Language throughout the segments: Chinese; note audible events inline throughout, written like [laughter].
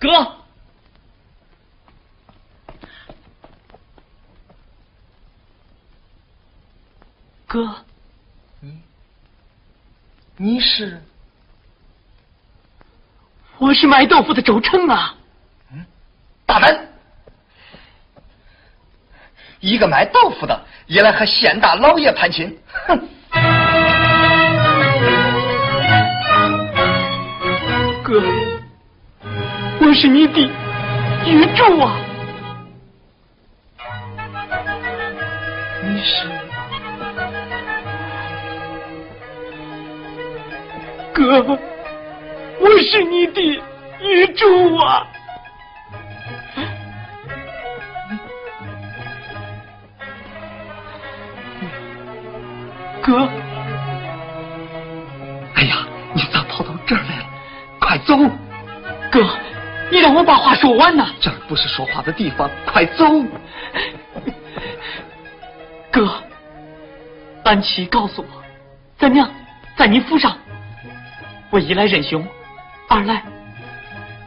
哥，哥，你你是？我是卖豆腐的周成啊！嗯，大胆！一个卖豆腐的也来和县大老爷攀亲，哼！哥，我是你的宇宙啊！你是哥，我是你的宇宙啊！哥，哎呀，你咋跑到这儿来了？快走！哥，你让我把话说完呐。这儿不是说话的地方，快走！[laughs] 哥，安琪告诉我，咱娘在你府上，我一来认兄，二来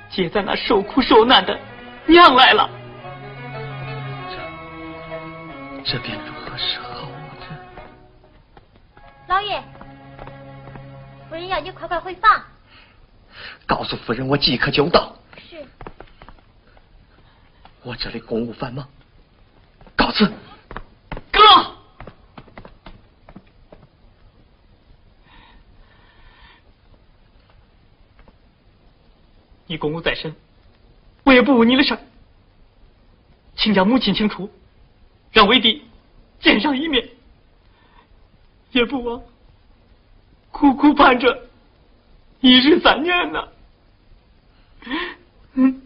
接在那受苦受难的娘来了。这这便如何是好？老爷，夫人要你快快回房。告诉夫人，我即刻就到。我这里公务繁忙，告辞。哥，你公务在身，我也不问你的事，请将母亲请出，让为弟见上一面，也不枉苦苦盼着一日三年呢。嗯。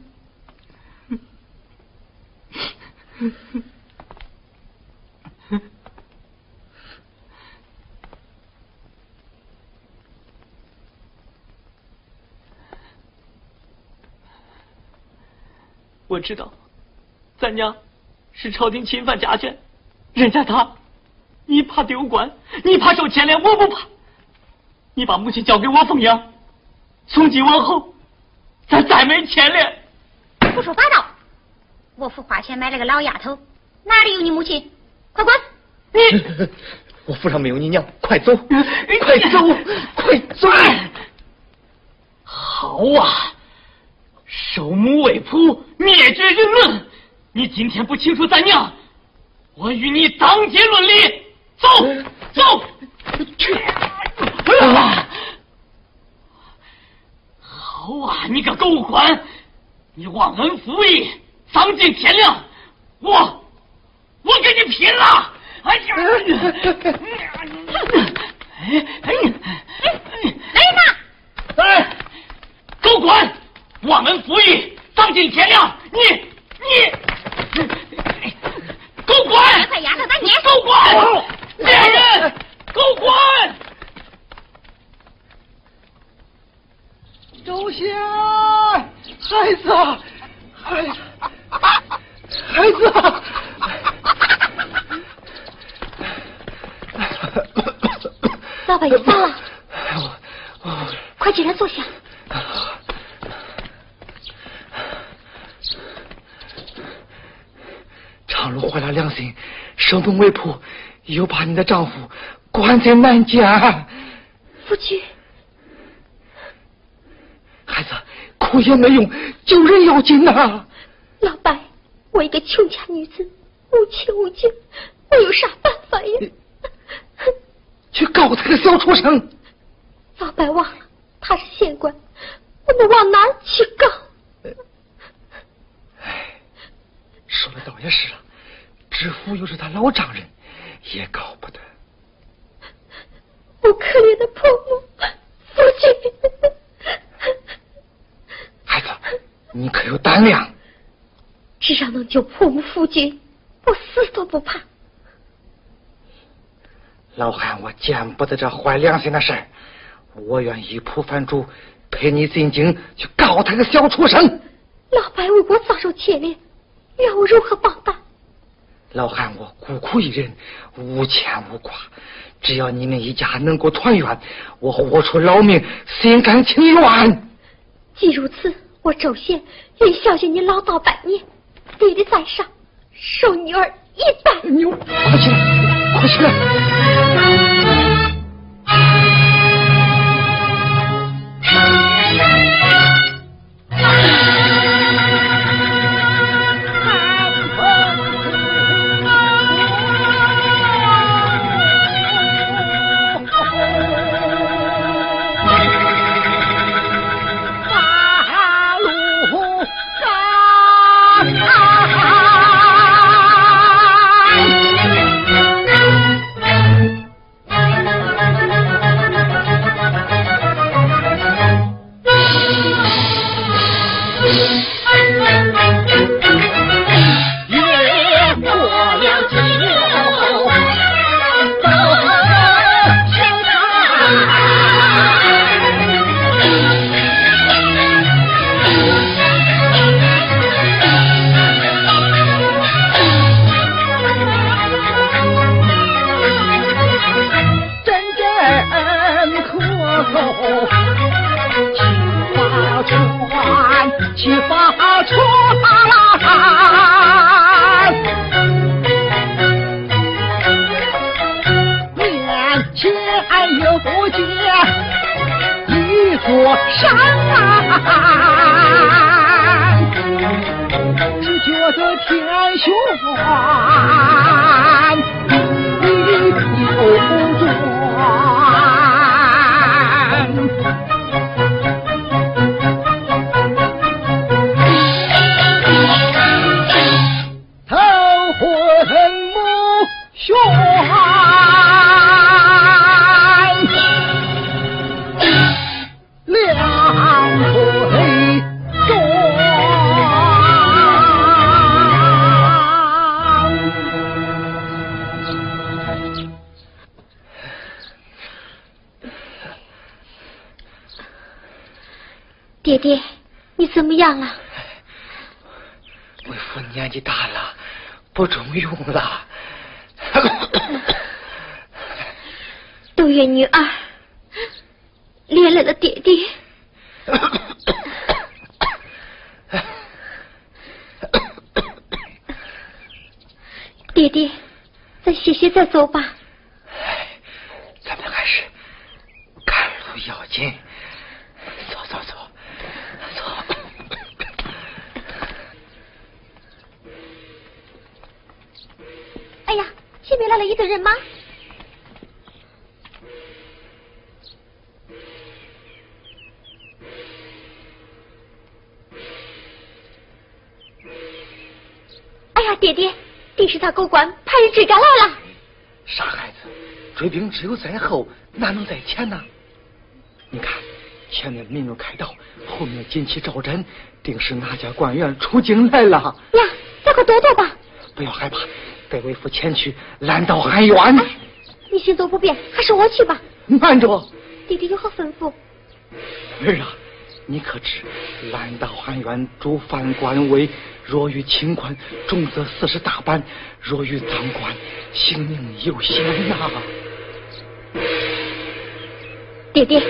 我知道，咱娘是朝廷侵犯家权，人家他，你怕丢官，你怕受牵连，我不怕。你把母亲交给我奉养，从今往后，咱再没牵连。胡说八道！我府花钱买了个老丫头，哪里有你母亲？快滚！你，我府上没有你娘，快走！快走！快走！好啊！收母为仆，灭绝人伦。你今天不清楚咱娘，我与你当街论理。走走，去！好啊！你个狗官，你忘恩负义，丧尽天良，我我跟你拼了！哎呀！哎哎来人呐！来，狗官！我们服役，丧尽天良！你你，狗官！快丫头，咱撵！狗官！猎人！狗官！周仙，孩子，孩子，孩子！老伯，你到了？快起来坐下。常如坏了良心，生动未卜，又把你的丈夫关在南监。夫君，孩子，哭也没用，救人要紧呐。老伯，我一个穷家女子，无亲无眷，我有啥办法呀？去告他个小畜生！老白忘了，他是县官，我们往哪儿去告？哎，说的倒也是了。知府又是他老丈人，也搞不得。我可怜的婆母，夫君。孩子，你可有胆量？只要能救破母夫君，我死都不怕。老汉，我见不得这坏良心的事儿，我愿意仆藩主陪你进京去告他个小畜生。老白为我遭受牵连，让我如何报答？老汉，我孤苦一人，无牵无挂，只要你们一家能够团圆，我豁出老命，心甘情愿。既如此，我我周贤愿孝敬你老道百年，弟弟在上，受女儿一拜。牛，快起来，快起来！爹爹爹，再歇歇再走吧。咱们还是赶路要紧。走走走。哎呀，前面来了一队人马。哎呀，爹爹，定是他狗官派人追赶来了。傻孩子，追兵只有在后，哪能在前呢？你看，前面民众开道，后面锦旗招展，定是哪家官员出京来了。呀，咱快躲躲吧。不要害怕。待为父前去拦道喊冤。你行走不便，还是我去吧。慢着，弟弟有何吩咐？儿啊，你可知拦道喊冤主犯官为，若遇轻官，重则四十大板；若遇赃官，性命有险呐。爹爹，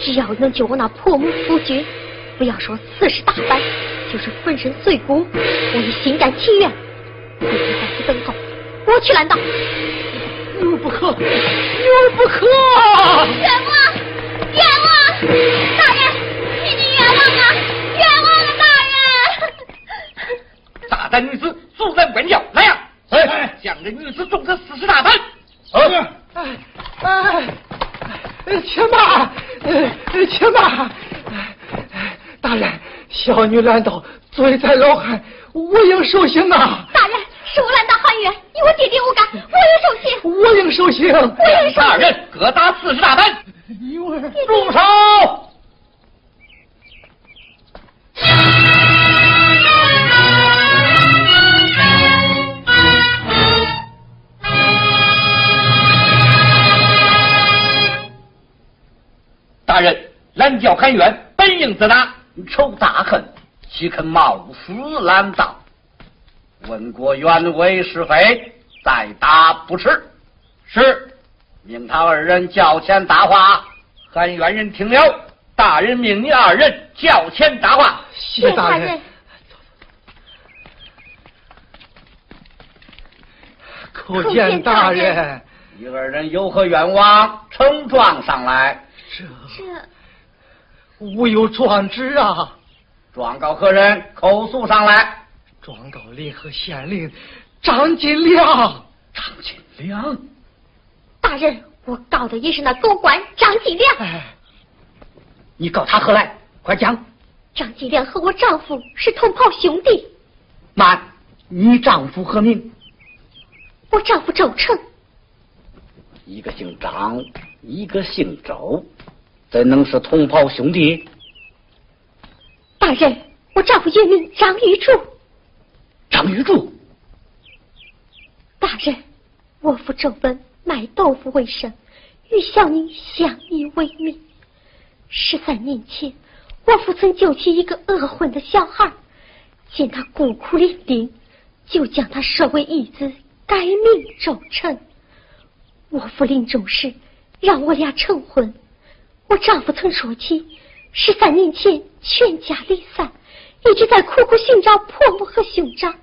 只要能救我那破母夫君，不要说四十大板，就是粉身碎骨，我也心甘情愿。爹爹在此等候，我去拦道。女儿不可，女儿不可！冤枉！冤枉！大女子，阻拦官轿，来呀！哎，将这女子重责四十大板。哎哎哎！且慢，且慢！大人，小女拦道，罪在老汉，我应受刑啊！大人。是我拦道汉冤，你我爹爹无干，我应受刑。我应受刑。我应受二人各打四十大板。女儿，住手！人，拦轿喊冤，本应自打，仇大恨，岂肯冒死拦道？问过原委是非，再打不迟。是，命他二人叫前搭话，喊冤人听了，大人命你二人叫前答话。谢大人。叩见大人。你二人有何愿望？呈状上来。这这，吾有状旨啊。状告何人？口诉上来。状告临河县令张金良。张金良。大人，我告的也是那狗官张金良。哎，你告他何来？快讲。张金良和我丈夫是同袍兄弟。慢，你丈夫何名？我丈夫周成。一个姓张，一个姓周，怎能是同胞兄弟？大人，我丈夫原名张玉柱。张玉柱。大人，我父周本卖豆腐为生，与小女相依为命。十三年前，我父曾救起一个饿昏的小孩，见他孤苦伶仃，就将他设为义子，改名周成。我父临终时让我俩成婚，我丈夫曾说起十三年前全家离散，一直在苦苦寻找婆母和兄长。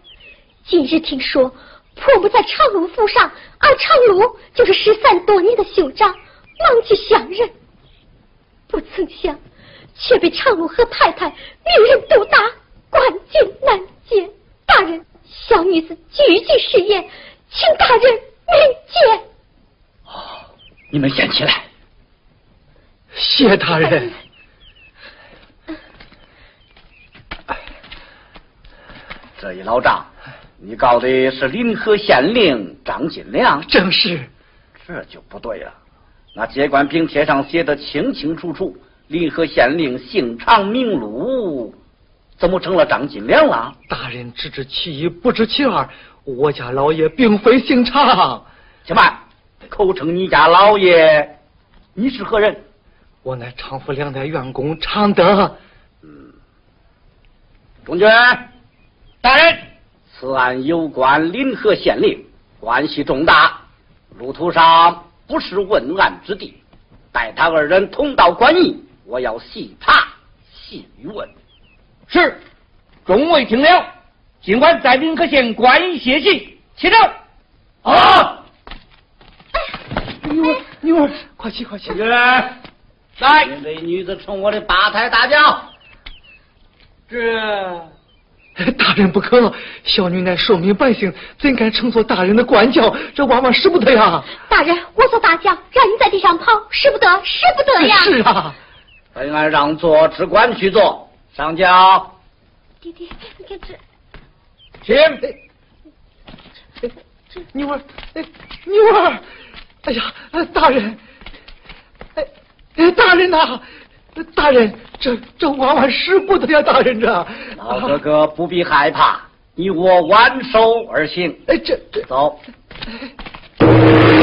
今日听说婆母在长路府上，而长路就是失散多年的兄长，忙去相认，不曾想却被长路和太太命人毒打，关进难解。大人，小女子句句实言，请大人明鉴。你们先起来，谢大人。这一老张，你告的是临河县令张金良？正是。这就不对了。那接管凭帖上写的清清楚楚，临河县令姓常名禄，怎么成了张金良了？大人只知其一，不知其二。我家老爷并非姓常。且慢。口称你家老爷，你是何人？我乃常府两代员工常德。嗯，中军大人，此案有关临河县令，关系重大，路途上不是问案之地。待他二人同到官驿，我要细查细问。是，众位听了，尽管在临河县官驿歇息，起走。啊！女儿，女儿，快起，快起！来，来，这女子冲我的八抬大轿。这 [laughs] 大人不可，小女乃庶民百姓，怎敢乘坐大人的官轿？这万万使不得呀！大人，我坐大轿，让你在地上跑，使不得，使不得呀！是啊，本案让座，只管去坐，上轿。爹爹，你看这，请。妞儿，妞儿。哎呀，大人，大人呐，大人，这这娃娃使不得呀！大人，这老哥哥不必害怕，你我挽手而行。哎，这这走。之 [laughs]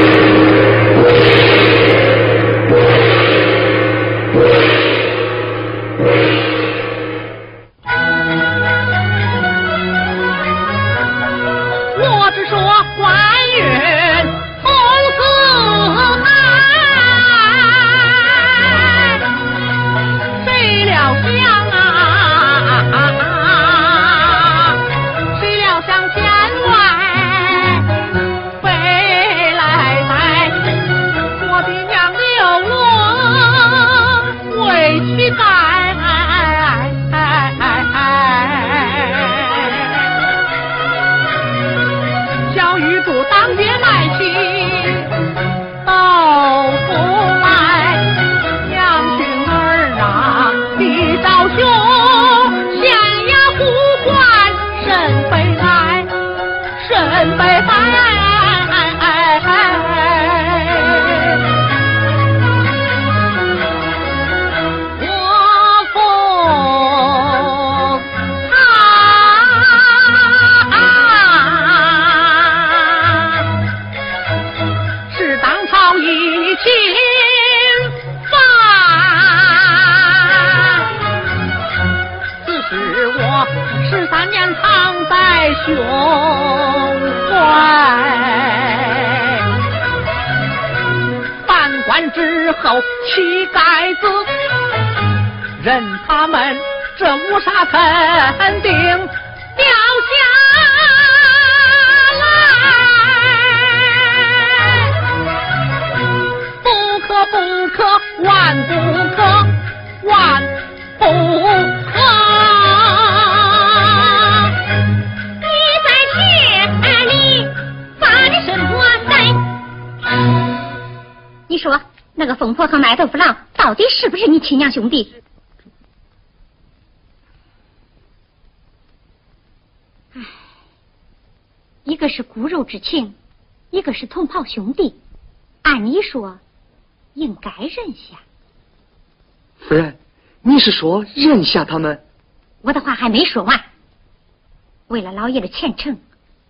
任他们这乌纱肯定掉下来。不可不可，万不可，万不可！你在这里干什么在？你说那个疯婆和卖豆腐郎到底是不是你亲娘兄弟？一个是骨肉之情，一个是同袍兄弟，按你说。应该认下，夫人，你是说认下他们？我的话还没说完。为了老爷的前程，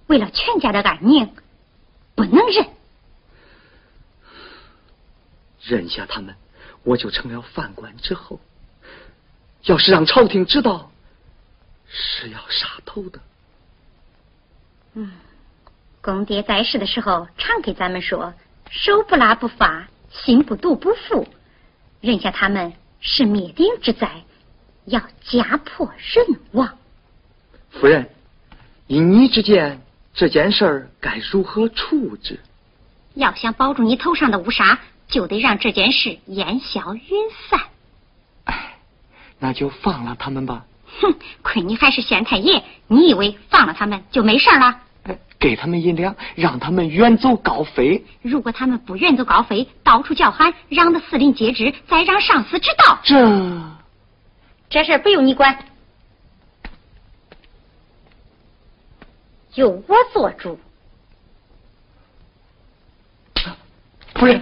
为了全家的安宁，不能认。认下他们，我就成了犯官之后，要是让朝廷知道，是要杀头的。嗯，公爹在世的时候，常给咱们说：手不拉不发。心不毒不服，认下他们是灭顶之灾，要家破人亡。夫人，以你之见，这件事儿该如何处置？要想保住你头上的乌纱，就得让这件事烟消云散。哎，那就放了他们吧。哼，亏你还是县太爷，你以为放了他们就没事了？给他们银两，让他们远走高飞。如果他们不远走高飞，到处叫喊，嚷得四邻皆知，再让上司知道，这这事不用你管，由我做主。夫人，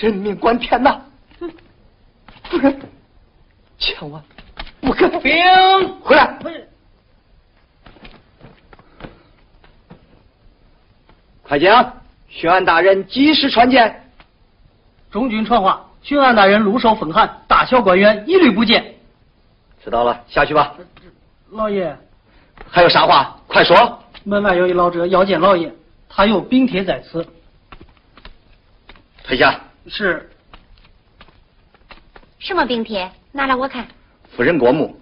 人命关天呐！夫人，千万不可兵回来。快讲！巡按大人及时传见。中军传话：巡按大人路受风寒，大小官员一律不见。知道了，下去吧。老爷，还有啥话？快说。门外有一老者要见老爷，他有禀帖在此。退下。是。什么禀帖？拿来我看。夫人过目。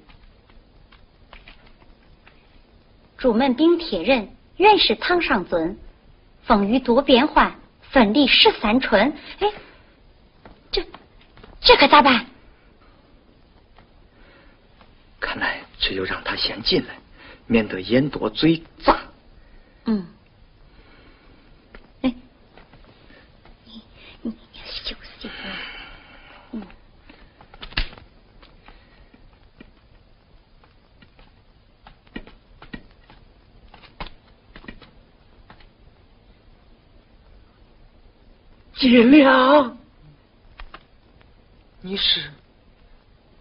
朱门禀帖人原是堂上尊。风雨多变幻，分离十三春。哎，这这可咋办？看来只有让他先进来，免得眼多嘴杂。嗯。哎，你你休息。金良，你是？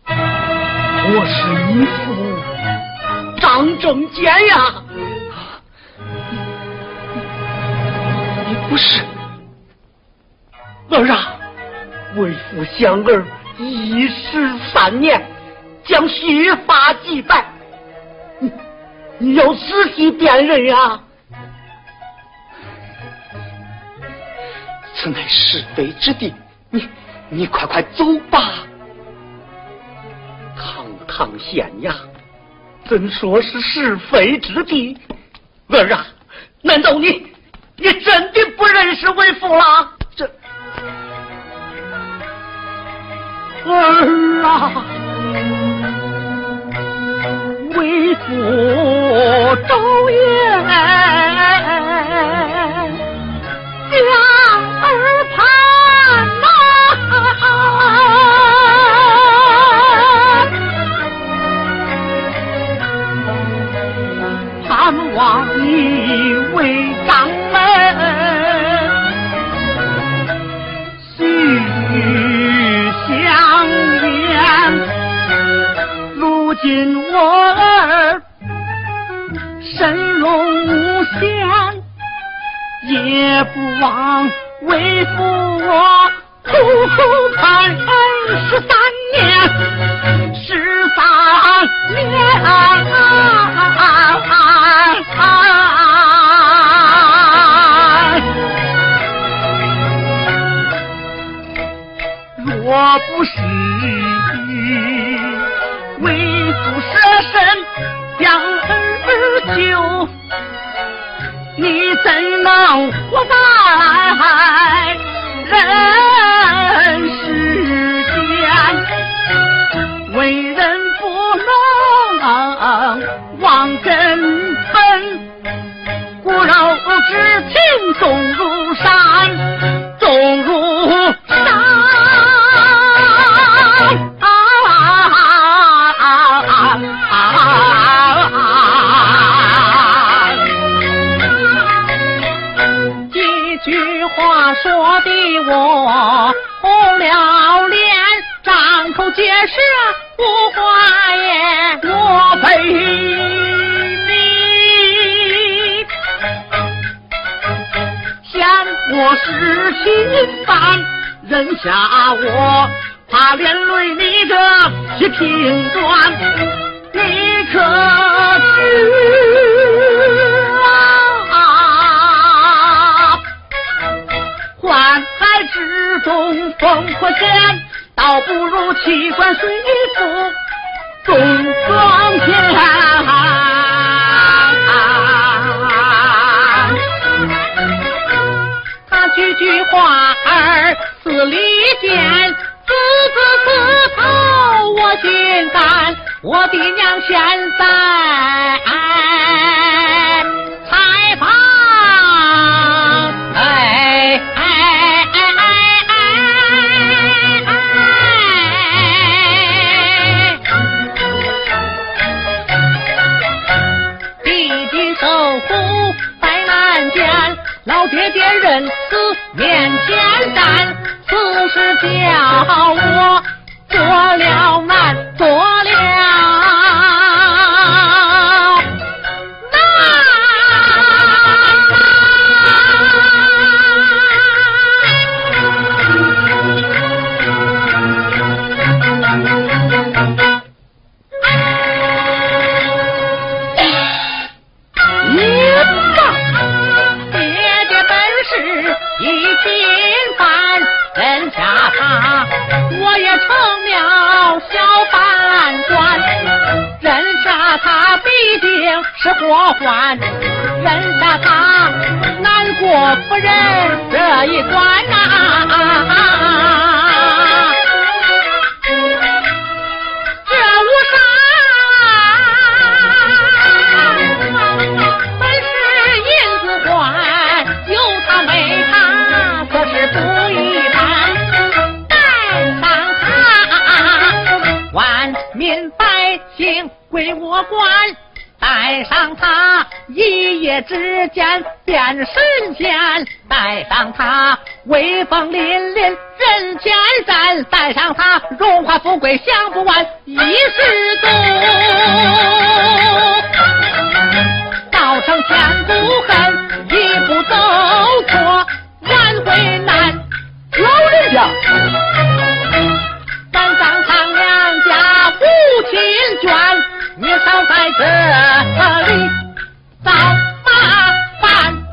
我是义父张正坚呀！你不是儿啊！为父想儿一十三年，将须发祭拜，你你要仔细辨认呀！乃是非之地，你你快快走吧。堂堂县衙，怎说是是非之地？儿啊，难道你你真的不认识为父了？这儿啊，为父周延。望你为掌门续香烟。如今我儿身荣无限。也不忘为父我苦苦盼十三年，十三年若不是你为父舍身将儿救你怎能活在人世为人不能忘根本，骨肉之情重如山，重如山。几句话说的我红了脸，张口结舌无话言，我陪你嫌我是心烦，扔下我，怕连累你这一品官，你可知啊？宦海之中烽火间，倒不如弃官随父中庄田。他句句话儿似利剑，字字刺透我心肝。我的娘现在老爹爹认死面前站，此事叫我做了难，做我也成了小判官。认杀他必定是祸患，认杀他难过夫人这一关呐、啊带上他，一夜之间变神仙；带上他，威风凛凛人前站；带上他，荣华富贵享不完，一世多。道成千古恨，一步走错，万回难。老人家，咱上苍娘家父亲眷，你少在这里找麻烦。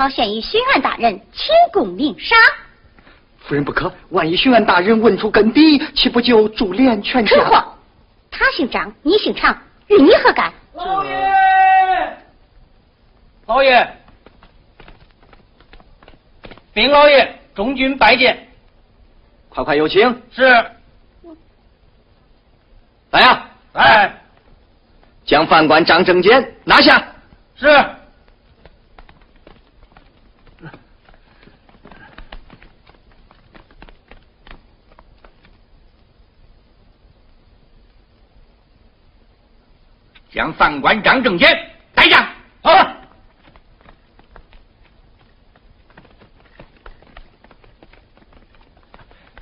好献与巡案大人请功领赏。夫人不可，万一巡案大人问出根底，岂不就株连全家？蠢货！他姓张，你姓常，与你何干？老爷，老爷，禀老爷，中军拜见。快快有请。是。来呀，来，将犯官张正坚拿下。是。将犯官张正坚带上。好了。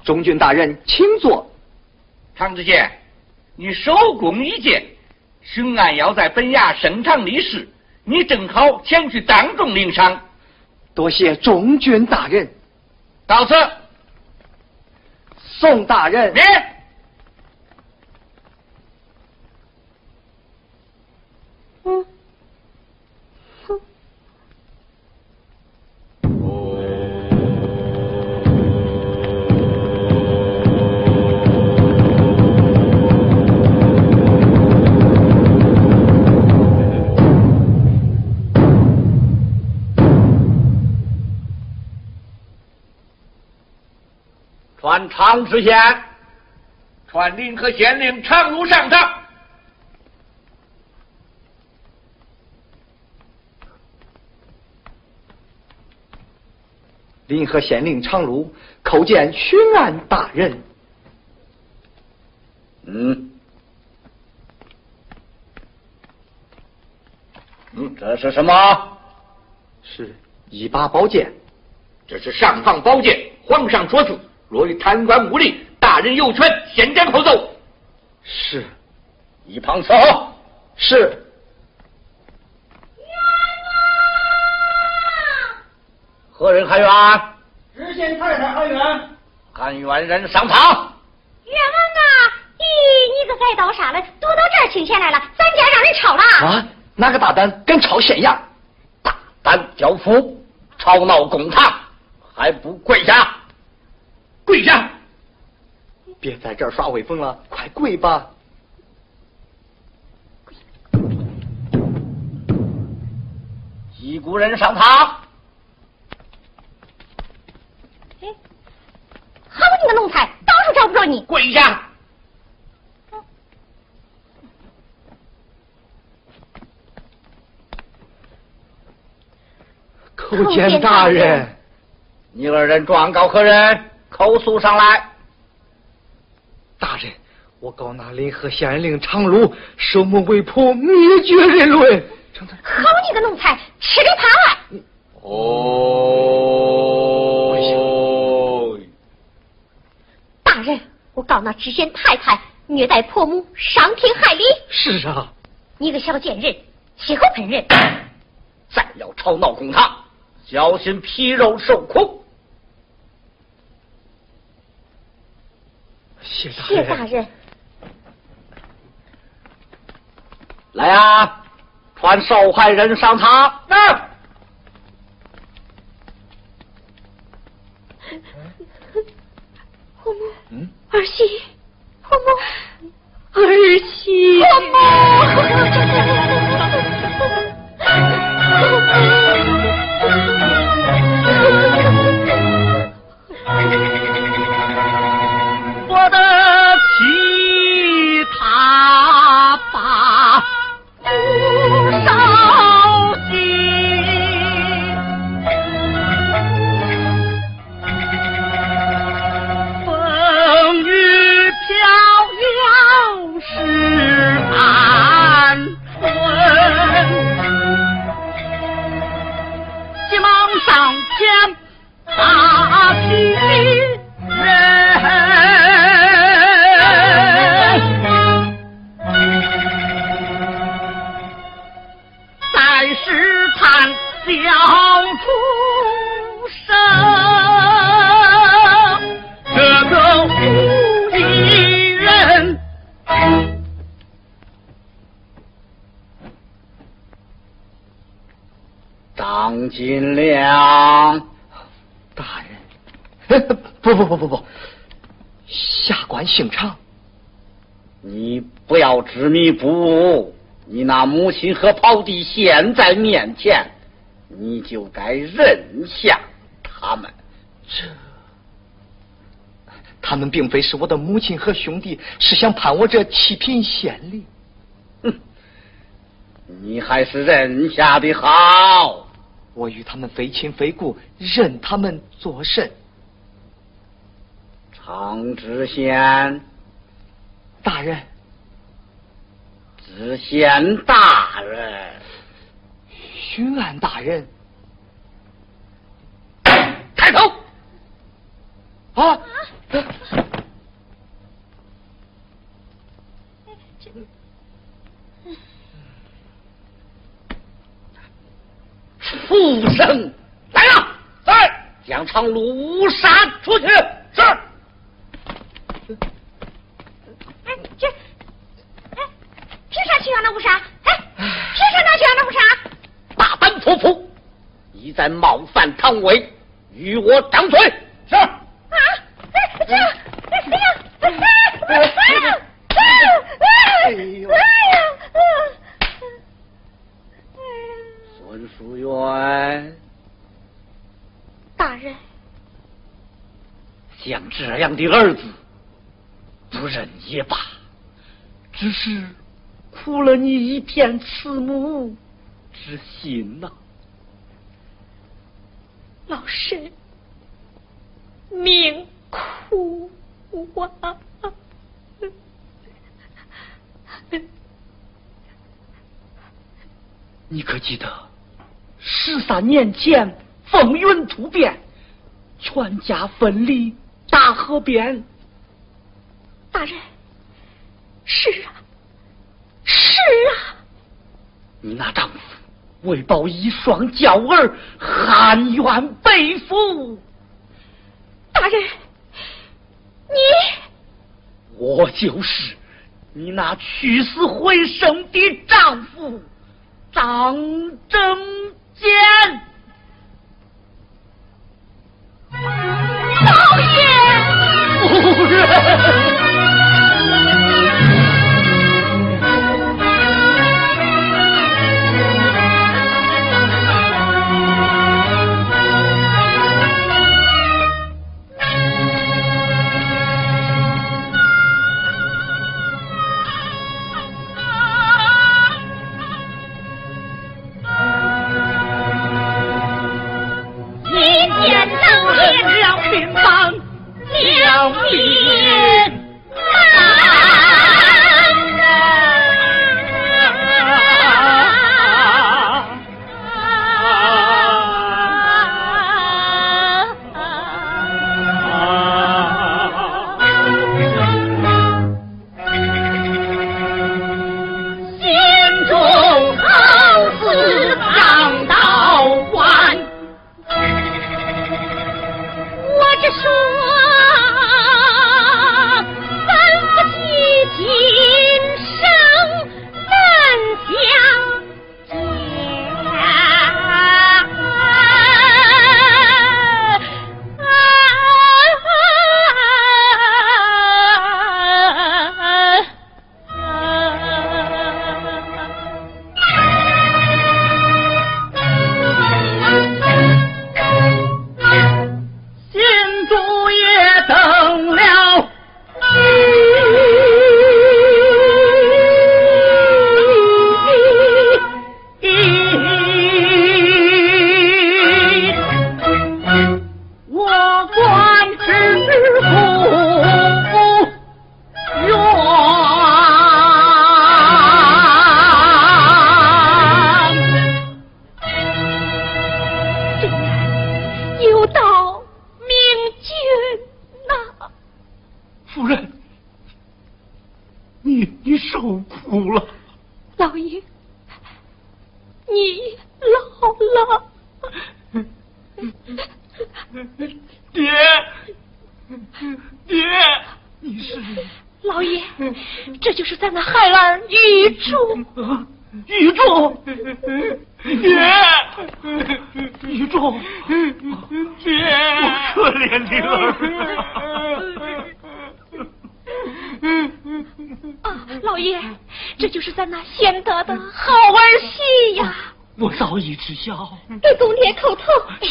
中军大人，请坐。常知县，你首功一件，巡案要在本衙升堂立誓，你正好前去当众领赏。多谢中军大人。到此。宋大人。免。嗯。传常知县，传令和县令常如上堂。临河县令常禄叩见巡按大人。嗯，嗯，这是什么？是一把宝剑。这是上方宝剑，皇上所赐。若与贪官污吏，大人有权先斩后奏。是，一旁伺候。是。何人喊冤？知县太太喊冤。喊冤人上堂。冤枉啊！咦，你个该到啥了？躲到这儿请钱来了？咱家让人抄了。啊！哪个大胆敢抄县衙？大胆刁夫，吵闹公堂，还不跪下？跪下！别在这儿耍威风了，快跪吧！一股人上堂。哎，好你个奴才，到处找不着你！跪下！叩见大人。你二人状告何人？口诉上来。大人，我告那临河县令常禄受母为仆，灭绝人伦。好你个奴才，吃里扒外！哦。大人，我告那知县太太虐待婆母，伤天害理。是啊。你个小贱人，血口喷人！[coughs] 再要吵闹公堂，小心皮肉受苦。谢大人，谢大人，来啊！传受害人上堂。那婆母，嗯，儿媳，婆婆，儿媳，婆婆。在试探叫出声，这个武义人张金良，大人，不不不不不，下官姓常，你不要执迷不悟。你那母亲和胞弟现在面前，你就该认下他们。这，他们并非是我的母亲和兄弟，是想判我这七品县令。哼，你还是认下的好。我与他们非亲非故，认他们做甚？长知县。大人，知县大人，巡按大人，抬头！啊！畜生！来呀！在将长路杀出去！是。去让他误杀？哎，谁上哪去让他误杀？大胆泼妇，你在冒犯堂威，与我掌嘴！是。啊！这，哎呀，哎呀，哎呀，哎呀，哎呀！孙淑媛，大人，像这样的儿子，不认也罢，只是。苦了你一片慈母之心呐，老身命苦啊！你可记得十三年前风云突变，全家分离大河边？大人，是啊。是啊，你那丈夫为报一双娇儿，含冤背负。大人，你我就是你那去死回生的丈夫张正坚。老爷，夫人。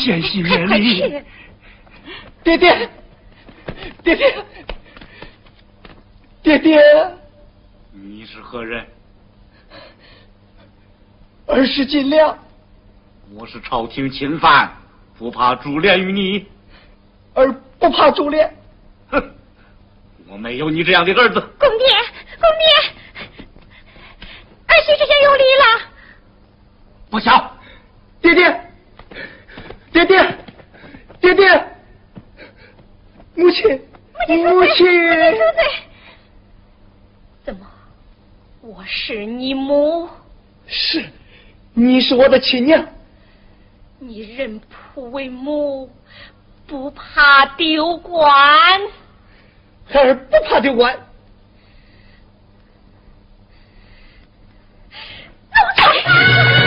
头，贤媳免礼。爹爹，爹爹，爹爹，你是何人？儿是尽量。我是朝廷钦犯，不怕株连于你，儿不怕株连。哼，我没有你这样的儿子。公爹，公爹，儿媳这下有礼了。不孝，爹爹，爹爹，爹爹，母亲，母亲，恕罪。怎么，我是你母？是，你是我的亲娘。你认仆为母，不怕丢官？孩儿不怕丢官。奴才。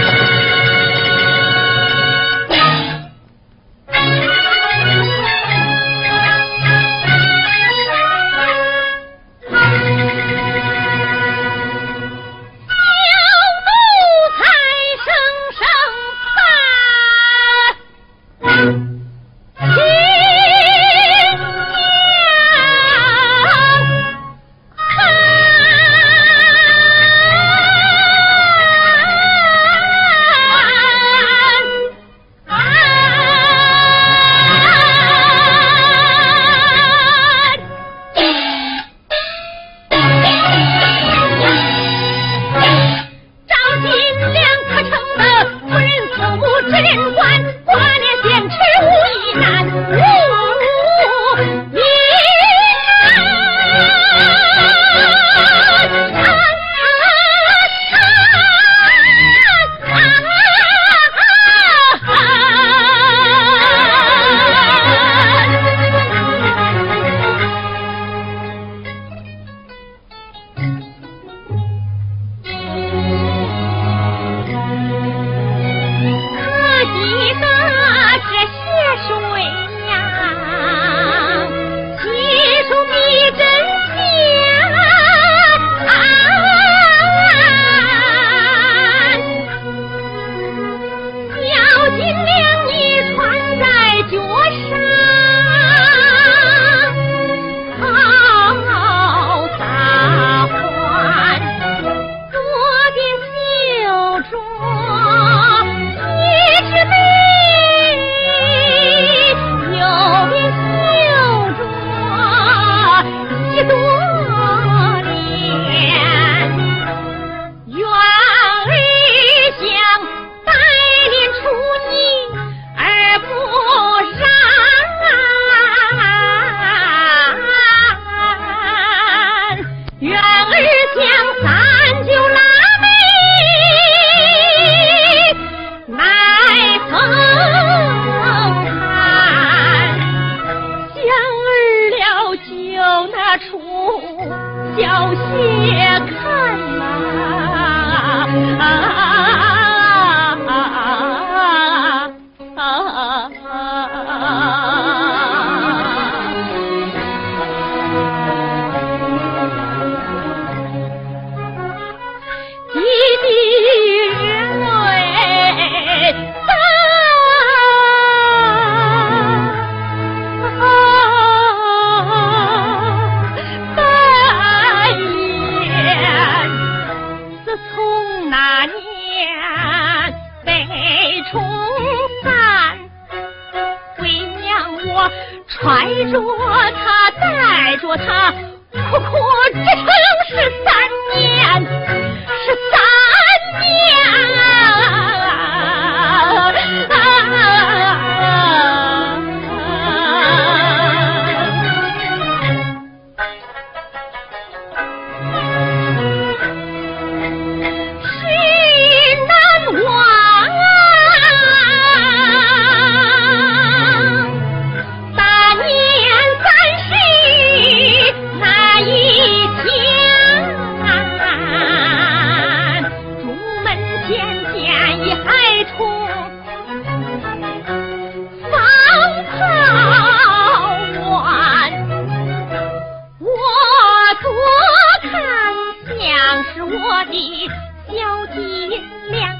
金亮，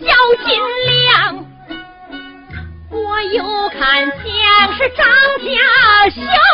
小金亮，我又看像是张家小。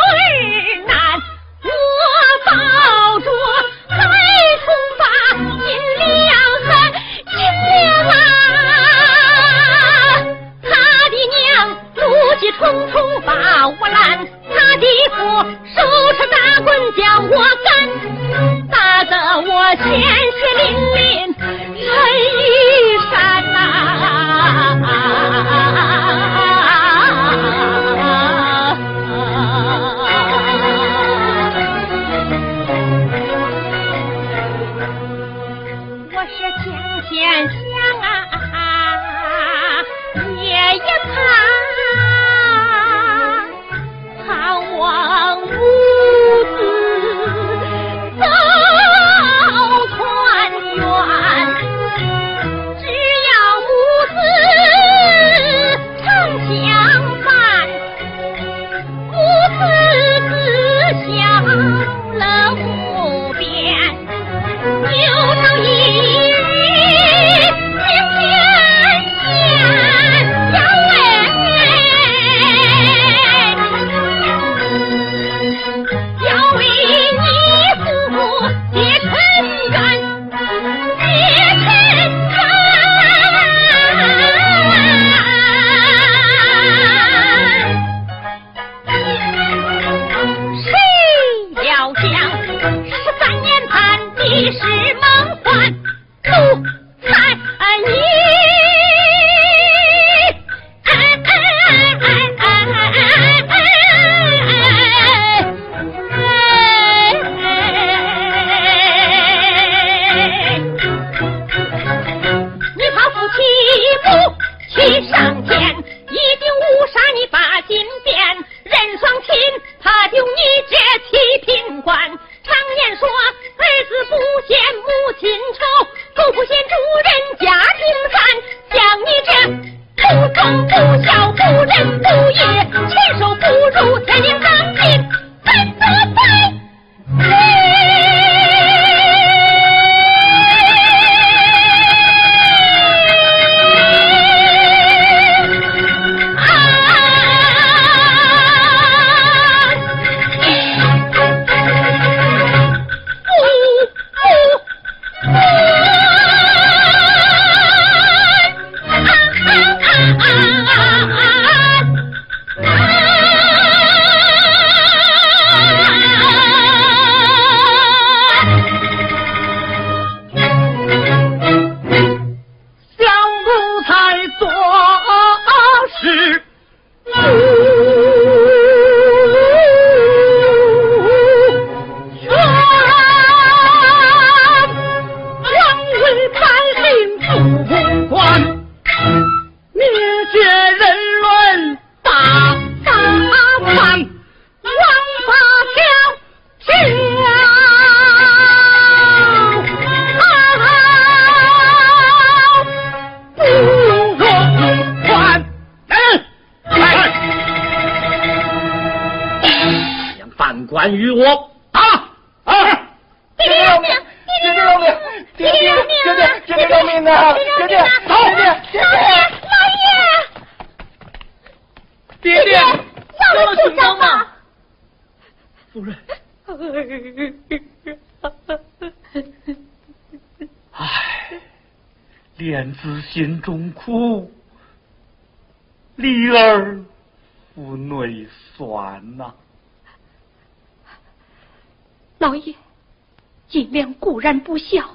然不孝，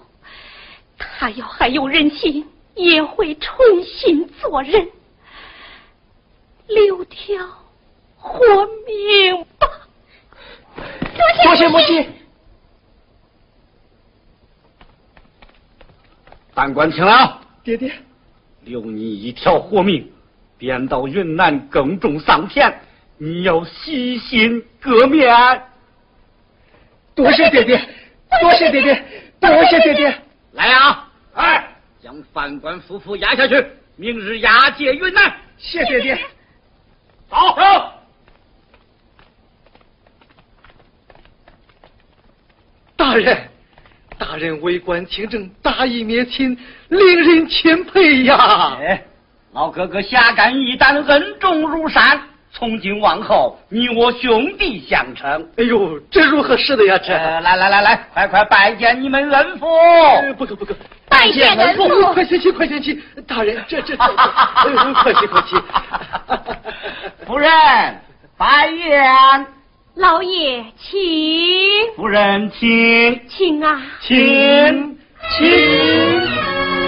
他要还有人心，也会重新做人。留条活命吧。多谢母亲。三官听了，爹爹，留你一条活命，贬到云南耕种桑田，你要洗心革面。多谢爹爹，多谢爹爹，多谢爹爹。来呀！哎，将犯官夫妇押下去，明日押解云南。谢爹爹。走。走。大人，大人为官清正，大义灭亲，令人钦佩呀！哎，老哥哥侠肝义胆，恩重如山。从今往后，你我兄弟相称。哎呦，这如何是的呀？这、呃来来来来，快快拜见你们恩父。呃不可不可，拜见恩父快先去，快先去！大人，这这这，[laughs] 哎呦，客气客气。夫人，拜宴。老爷，请。夫人，请，请啊，请，请。